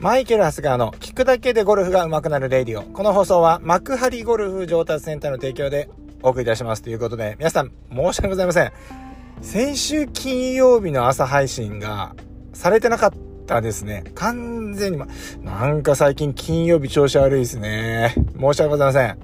マイケル・ハスガーの聞くだけでゴルフが上手くなるレディオ。この放送は幕張ゴルフ上達センターの提供でお送りいたしますということで、皆さん申し訳ございません。先週金曜日の朝配信がされてなかったですね。完全に、ま、なんか最近金曜日調子悪いですね。申し訳ございません。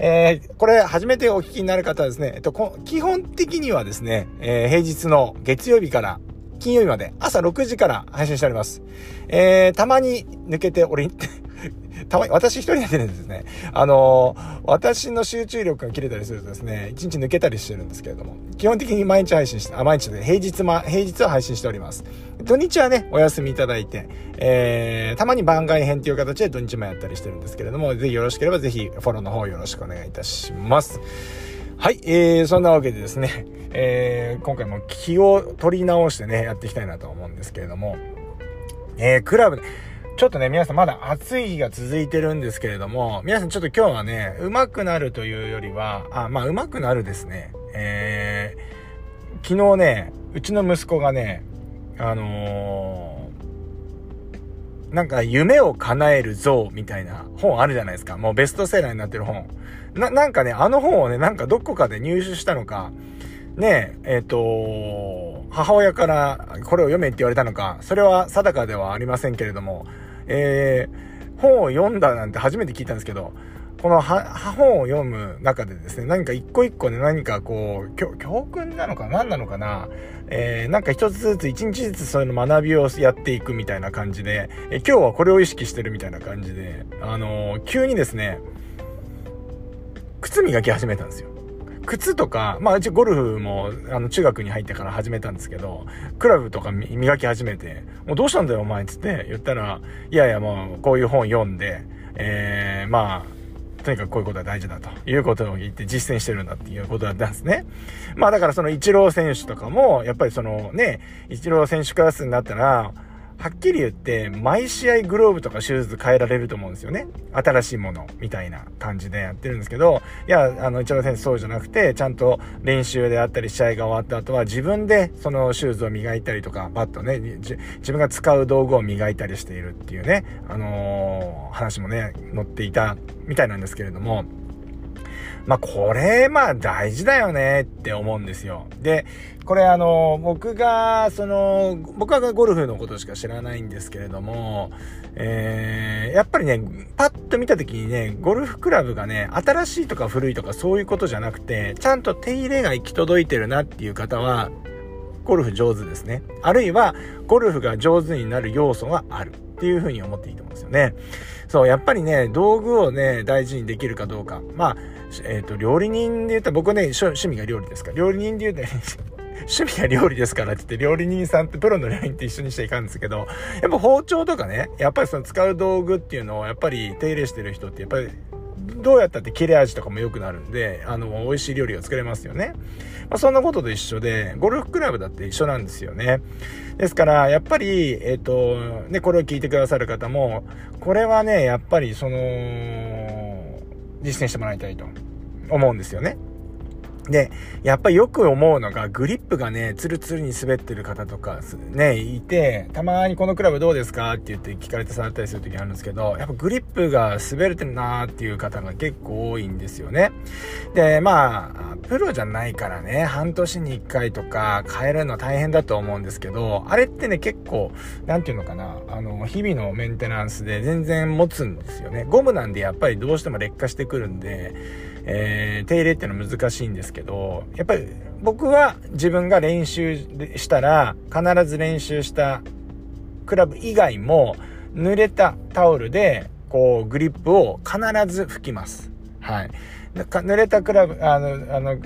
えー、これ初めてお聞きになる方はですね、えっと、基本的にはですね、えー、平日の月曜日から金曜日まで朝6時から配信しております。えー、たまに抜けており、たまに、私一人でやってるんですね。あのー、私の集中力が切れたりするとですね、一日抜けたりしてるんですけれども、基本的に毎日配信して、あ、毎日で、平日ま、平日は配信しております。土日はね、お休みいただいて、えー、たまに番外編という形で土日もやったりしてるんですけれども、ぜひよろしければぜひフォローの方よろしくお願いいたします。はい、えー、そんなわけでですね、えー、今回も気を取り直してね、やっていきたいなと思うんですけれども、えー、クラブ、ちょっとね、皆さんまだ暑い日が続いてるんですけれども、皆さんちょっと今日はね、上手くなるというよりは、あ、まあ上手くなるですね。えー、昨日ね、うちの息子がね、あのー、なんか夢を叶える像みたいな本あるじゃないですか。もうベストセラーになってる本。な、なんかね、あの本をね、なんかどこかで入手したのか、ねえ、えっ、ー、と、母親からこれを読めって言われたのか、それは定かではありませんけれども、えー、本を読んだなんて初めて聞いたんですけど、この本を読む中でですね、何か一個一個ね、何かこう、教訓なのか何なのかな、えー、なんか一つずつ一日ずつそういうの学びをやっていくみたいな感じで、えー、今日はこれを意識してるみたいな感じで、あのー、急にですね、靴磨き始めたんですよ。靴とか、まあうちゴルフもあの中学に入ってから始めたんですけど、クラブとか磨き始めて、もうどうしたんだよお前っつって言ったら、いやいやもうこういう本読んで、えー、まあ、とにかくこういうことは大事だということを言って実践してるんだっていうことだったんですね。まあだからそのイチロー選手とかも、やっぱりそのね、イチロー選手クラスになったら、はっきり言って、毎試合グローブとかシューズ変えられると思うんですよね。新しいもの、みたいな感じでやってるんですけど、いや、あの、一郎選手そうじゃなくて、ちゃんと練習であったり、試合が終わった後は、自分でそのシューズを磨いたりとか、バットね、自分が使う道具を磨いたりしているっていうね、あのー、話もね、載っていたみたいなんですけれども、まあ、これ、まあ、大事だよねって思うんですよ。で、これあの、僕が、その、僕はゴルフのことしか知らないんですけれども、えー、やっぱりね、パッと見た時にね、ゴルフクラブがね、新しいとか古いとかそういうことじゃなくて、ちゃんと手入れが行き届いてるなっていう方は、ゴルフ上手ですね。あるいは、ゴルフが上手になる要素があるっていうふうに思っていいと思うんですよね。そう、やっぱりね、道具をね、大事にできるかどうか。まあ、えっ、ー、と、料理人で言ったら、僕ね、趣味が料理ですから、料理人で言うと、趣味が料理ですからって言って、料理人さんってプロの料理人って一緒にしていかんですけど、やっぱ包丁とかね、やっぱりその使う道具っていうのを、やっぱり手入れしてる人ってやっぱりどうやったって切れ味とかも良くなるんで、あの、美味しい料理が作れますよね。まあ、そんなことと一緒で、ゴルフクラブだって一緒なんですよね。ですから、やっぱり、えっ、ー、と、ね、これを聞いてくださる方も、これはね、やっぱりその、実践してもらいたいと思うんですよね。で、やっぱりよく思うのが、グリップがね、ツルツルに滑ってる方とか、ね、いて、たまにこのクラブどうですか？って言って聞かれて触ったりする時あるんですけど、やっぱグリップが滑れてるなーっていう方が結構多いんですよね。で、まあ、プロじゃないからね、半年に1回とか変えるの大変だと思うんですけど、あれってね、結構、なんていうのかな、あの、日々のメンテナンスで全然持つんですよね。ゴムなんでやっぱりどうしても劣化してくるんで、えー、手入れっていうのは難しいんですけど、やっぱり僕は自分が練習したら、必ず練習したクラブ以外も、濡れたタオルで、こう、グリップを必ず拭きます。はい。濡れたクラブ、あの、あの、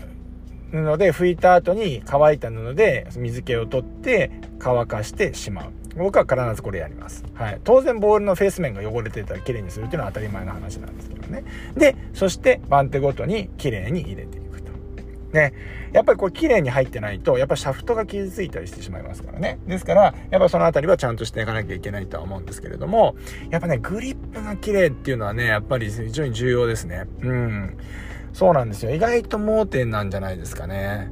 布で拭いた後に乾いた布で水気を取って乾かしてしまう。僕は必ずこれやります。はい。当然ボールのフェース面が汚れてたら綺麗にするっていうのは当たり前の話なんですけどね。で、そして番手ごとに綺麗に入れていくと。ね。やっぱりこれ綺麗に入ってないと、やっぱシャフトが傷ついたりしてしまいますからね。ですから、やっぱそのあたりはちゃんとしていかなきゃいけないとは思うんですけれども、やっぱね、グリップが綺麗っていうのはね、やっぱり非常に重要ですね。うん。そうなんですよ。意外と盲点なんじゃないですかね。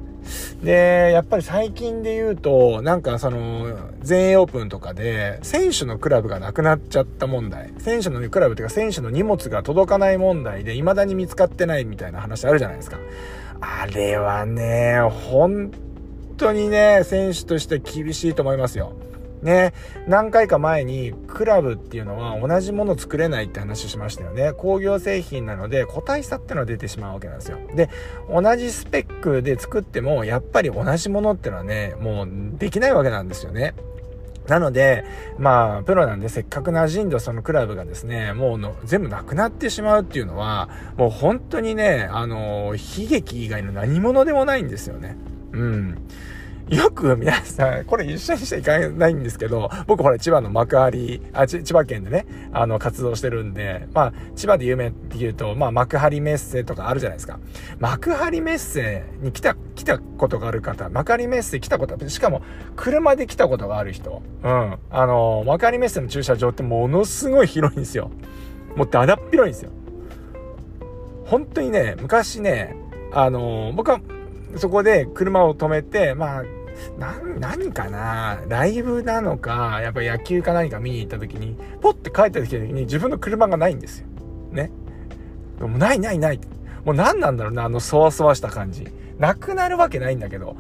で、やっぱり最近で言うと、なんかその、全英オープンとかで、選手のクラブがなくなっちゃった問題。選手のクラブというか選手の荷物が届かない問題で、未だに見つかってないみたいな話あるじゃないですか。あれはね、本当にね、選手として厳しいと思いますよ。ね、何回か前にクラブっていうのは同じもの作れないって話しましたよね。工業製品なので個体差ってのは出てしまうわけなんですよ。で、同じスペックで作ってもやっぱり同じものってのはね、もうできないわけなんですよね。なので、まあ、プロなんでせっかく馴染んだそのクラブがですね、もうの全部なくなってしまうっていうのは、もう本当にね、あの、悲劇以外の何者でもないんですよね。うん。よく皆さん、これ一緒にしちゃいかないんですけど、僕ほら千葉の幕張、あ、千葉県でね、あの、活動してるんで、まあ、千葉で有名って言うと、まあ、幕張メッセとかあるじゃないですか。幕張メッセに来た、来たことがある方、幕張メッセ来たこと、しかも、車で来たことがある人、うん。あの、幕張メッセの駐車場ってものすごい広いんですよ。もうだだっ広いんですよ。本当にね、昔ね、あの、僕は、そこで車を止めて、まあ、何かなライブなのか、やっぱ野球か何か見に行った時に、ポッて帰ってきた時に自分の車がないんですよ。ね。もうないないない。もう何なんだろうな、あのそわそわした感じ。なくなるわけないんだけど、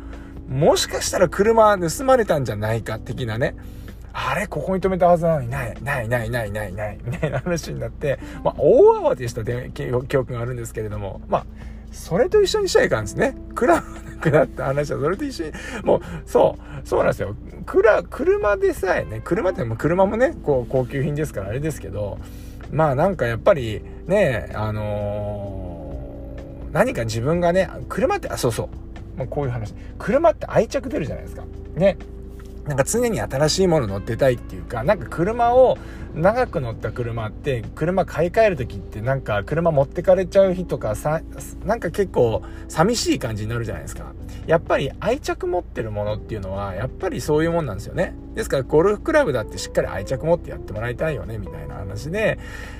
もしかしたら車盗まれたんじゃないか的なね。あれここに止めたはずなのにない、ないないないないない、みたいな話になって、まあ、大慌てした記憶があるんですけれども、まあ、それと一緒にしちゃいかんですね。クラブなくなった話は、それと一緒に、もう、そう、そうなんですよ。クラ、車でさえね、車っても車もね、こう、高級品ですからあれですけど、まあなんかやっぱり、ね、あのー、何か自分がね、車って、あ、そうそう。もうこういう話。車って愛着出るじゃないですか。ね。なんか常に新しいもの乗ってたいっていうか、なんか車を長く乗った車って車買い替える時ってなんか車持ってかれちゃう日とかさなんか結構寂しい感じになるじゃないですか。やっぱり愛着持ってるものっていうのはやっぱりそういうもんなんですよね。ですからゴルフクラブだってしっかり愛着持ってやってもらいたいよねみたいな話で、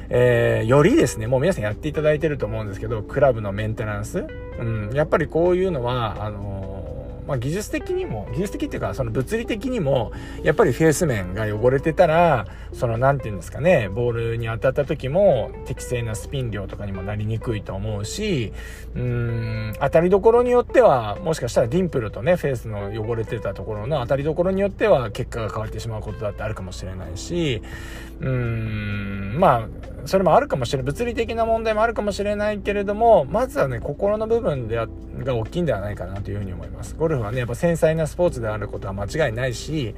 えー、よりですねもう皆さんやっていただいてると思うんですけどクラブのメンテナンス、うん、やっぱりこういうのはあのまあ、技術的にも、技術的っていうか、その物理的にも、やっぱりフェース面が汚れてたら、その、なんていうんですかね、ボールに当たった時も、適正なスピン量とかにもなりにくいと思うし、うーん、当たりどころによっては、もしかしたらディンプルとね、フェースの汚れてたところの当たりどころによっては、結果が変わってしまうことだってあるかもしれないし、うん、まあ、それもあるかもしれない。物理的な問題もあるかもしれないけれども、まずはね、心の部分でが大きいんではないかなというふうに思います。ゴルフはね、やっぱ繊細なスポーツであることは間違いないし、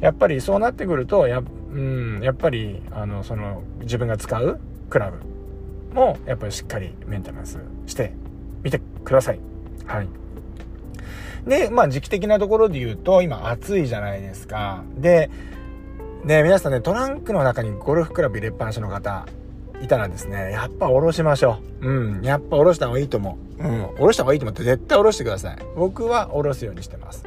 やっぱりそうなってくると、や,、うん、やっぱり、あの、その、自分が使うクラブも、やっぱりしっかりメンテナンスしてみてください。はい。で、まあ時期的なところで言うと、今暑いじゃないですか。で、ね、皆さんね、トランクの中にゴルフクラブ入れっぱなしの方、いたらですね、やっぱ下ろしましょう。うん。やっぱ下ろした方がいいと思う。うん。下ろした方がいいと思って絶対下ろしてください。僕は下ろすようにしてます。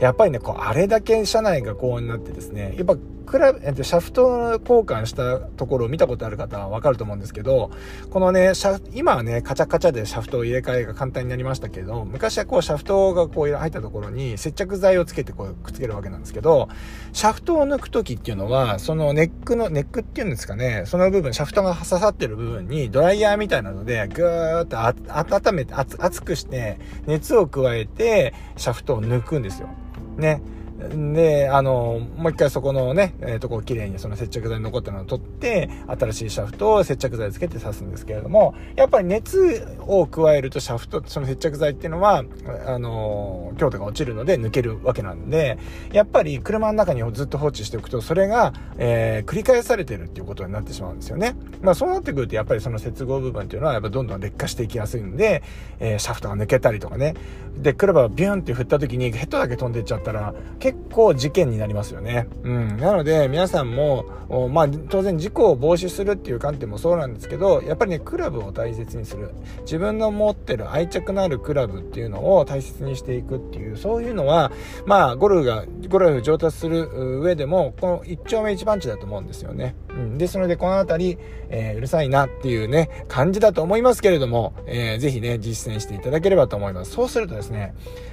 やっぱりね、こう、あれだけ車内が高温になってですね、やっぱクラ、えっと、シャフト交換したところを見たことある方はわかると思うんですけど、このね、シャ今はね、カチャカチャでシャフトを入れ替えが簡単になりましたけど、昔はこう、シャフトがこう入ったところに接着剤をつけてこう、くっつけるわけなんですけど、シャフトを抜く時っていうのは、そのネックの、ネックっていうんですかね、その部分、シャフトが刺さってる部分にドライヤーみたいなので、ぐーっと温めて、熱くして、熱を加えて、シャフトを抜くんですよ。ね。で、あの、もう一回そこのね、えー、とこをきれいにその接着剤に残ったのを取って、新しいシャフトを接着剤つけて刺すんですけれども、やっぱり熱を加えるとシャフト、その接着剤っていうのは、あの、強度が落ちるので抜けるわけなんで、やっぱり車の中にずっと放置しておくと、それが、えー、繰り返されてるっていうことになってしまうんですよね。まあそうなってくると、やっぱりその接合部分っていうのは、やっぱどんどん劣化していきやすいんで、えー、シャフトが抜けたりとかね。で、クラブがビュンって振った時にヘッドだけ飛んでっちゃったら、結構事件になりますよね。うん。なので、皆さんも、まあ、当然事故を防止するっていう観点もそうなんですけど、やっぱりね、クラブを大切にする。自分の持ってる愛着のあるクラブっていうのを大切にしていくっていう、そういうのは、まあ、ゴルフが、ゴルフ上達する上でも、この一丁目一番地だと思うんですよね。うん、ですので、このあたり、えー、うるさいなっていうね、感じだと思いますけれども、えー、ぜひね、実践していただければと思います。そうするとですね、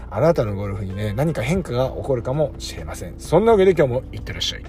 あなたのゴルフにね、何か変化が起こるかもしれません。そんなわけで今日もいってらっしゃい。